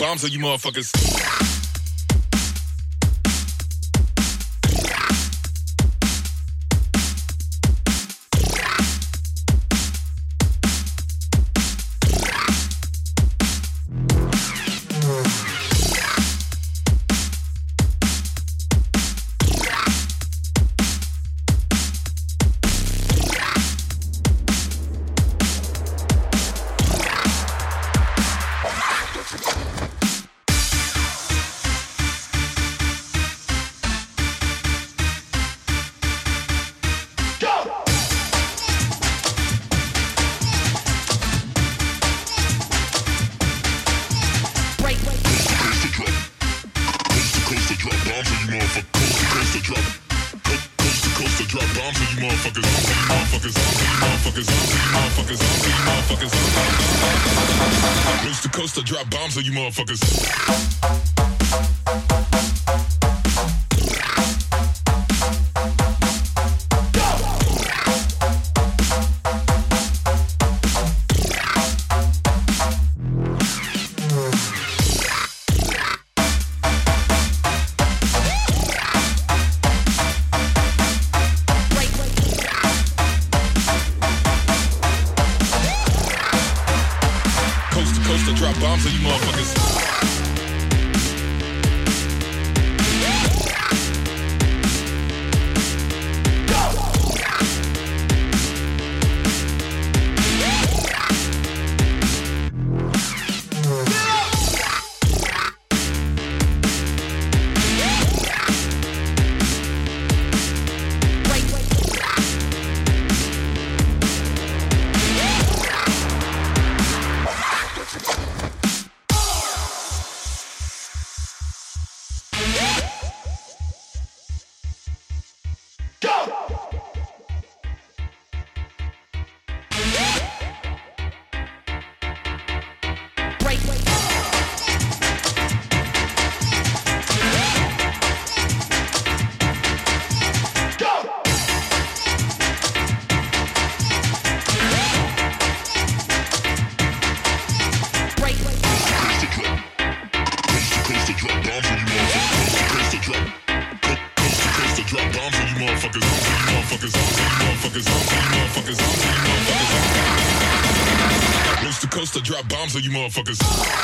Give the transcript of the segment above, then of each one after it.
bombs on you motherfuckers. You motherfuckers.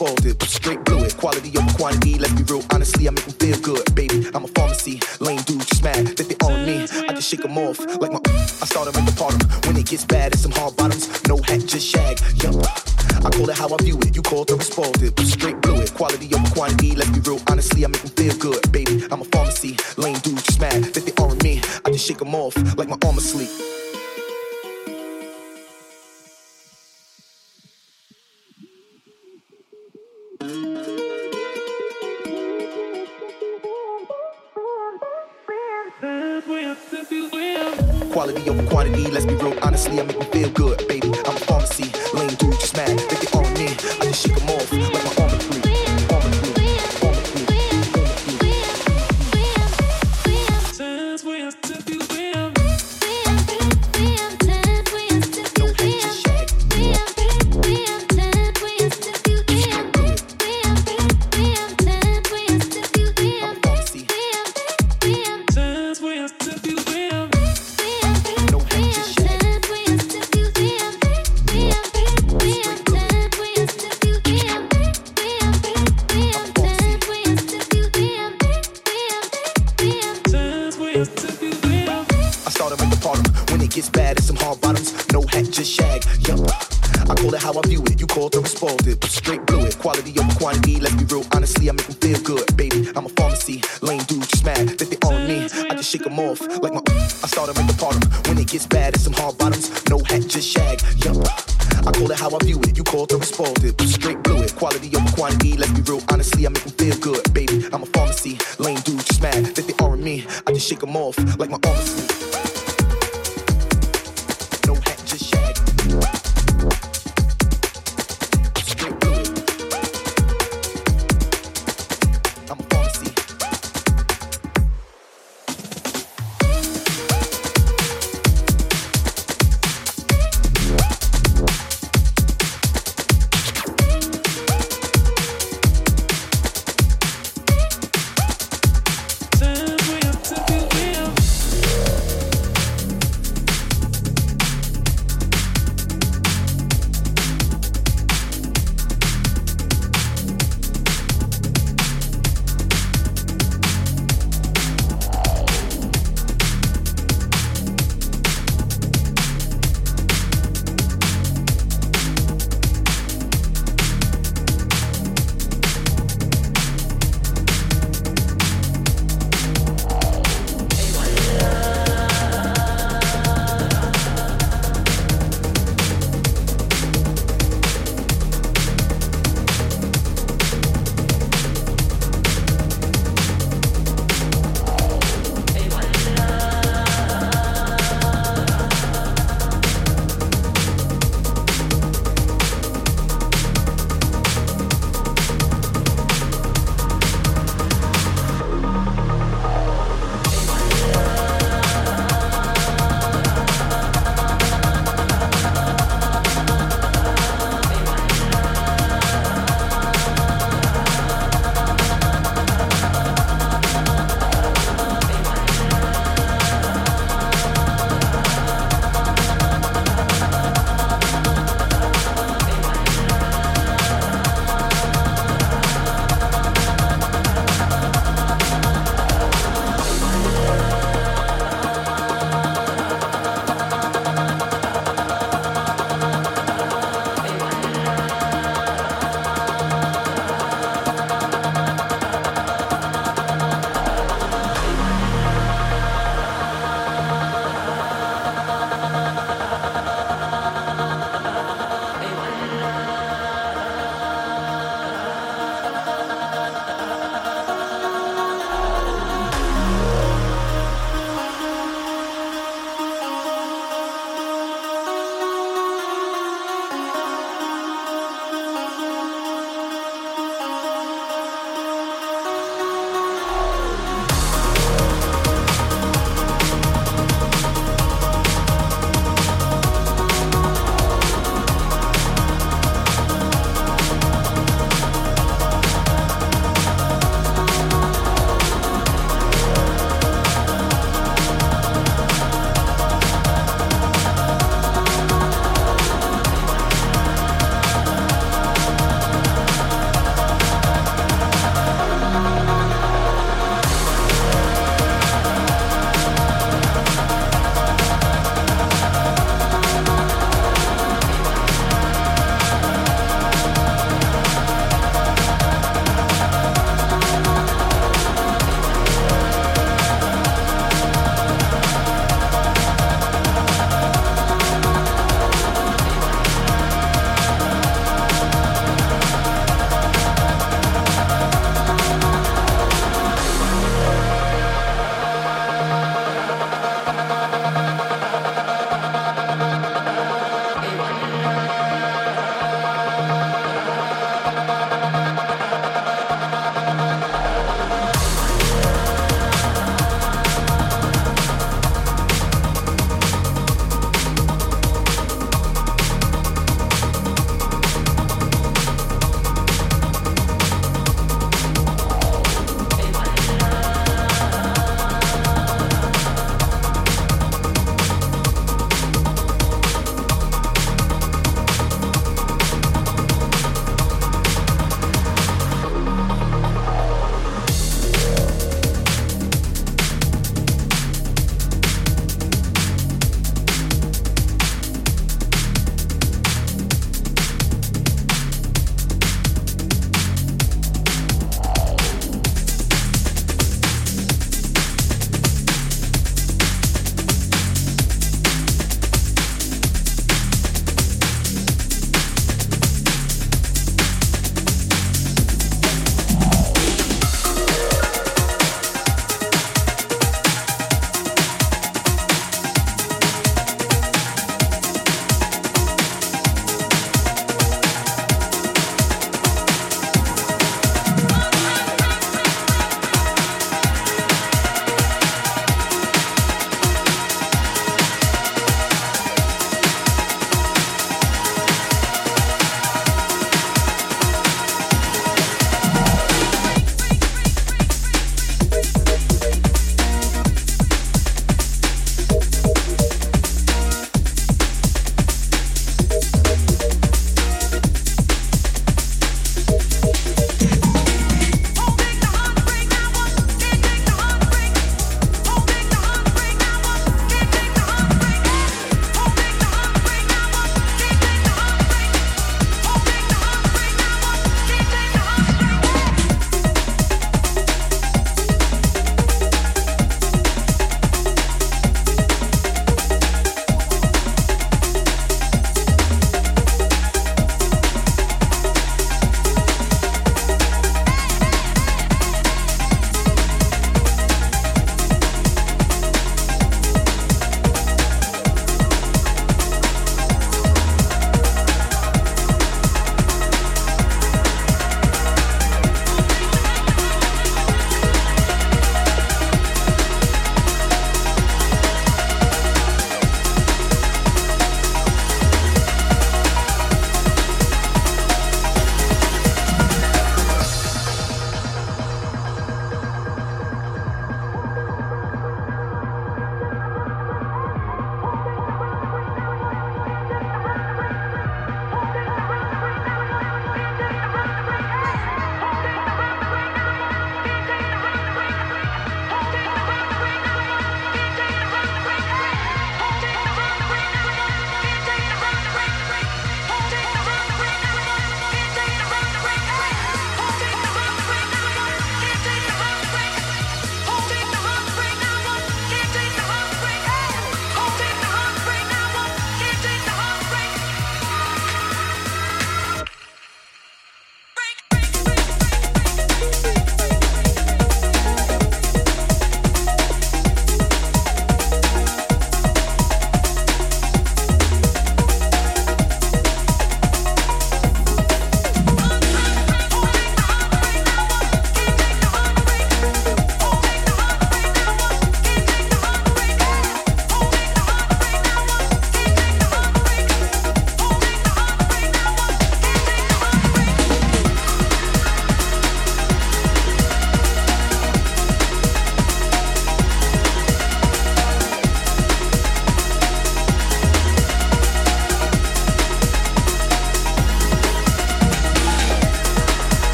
unfolded, straight blew it. Quality over quantity, let's be real, honestly, I make them feel good, baby. I'm a pharmacy, lame dudes just mad that they on me. I just shake them off like my. I start them at the party. When it gets bad, it's some hard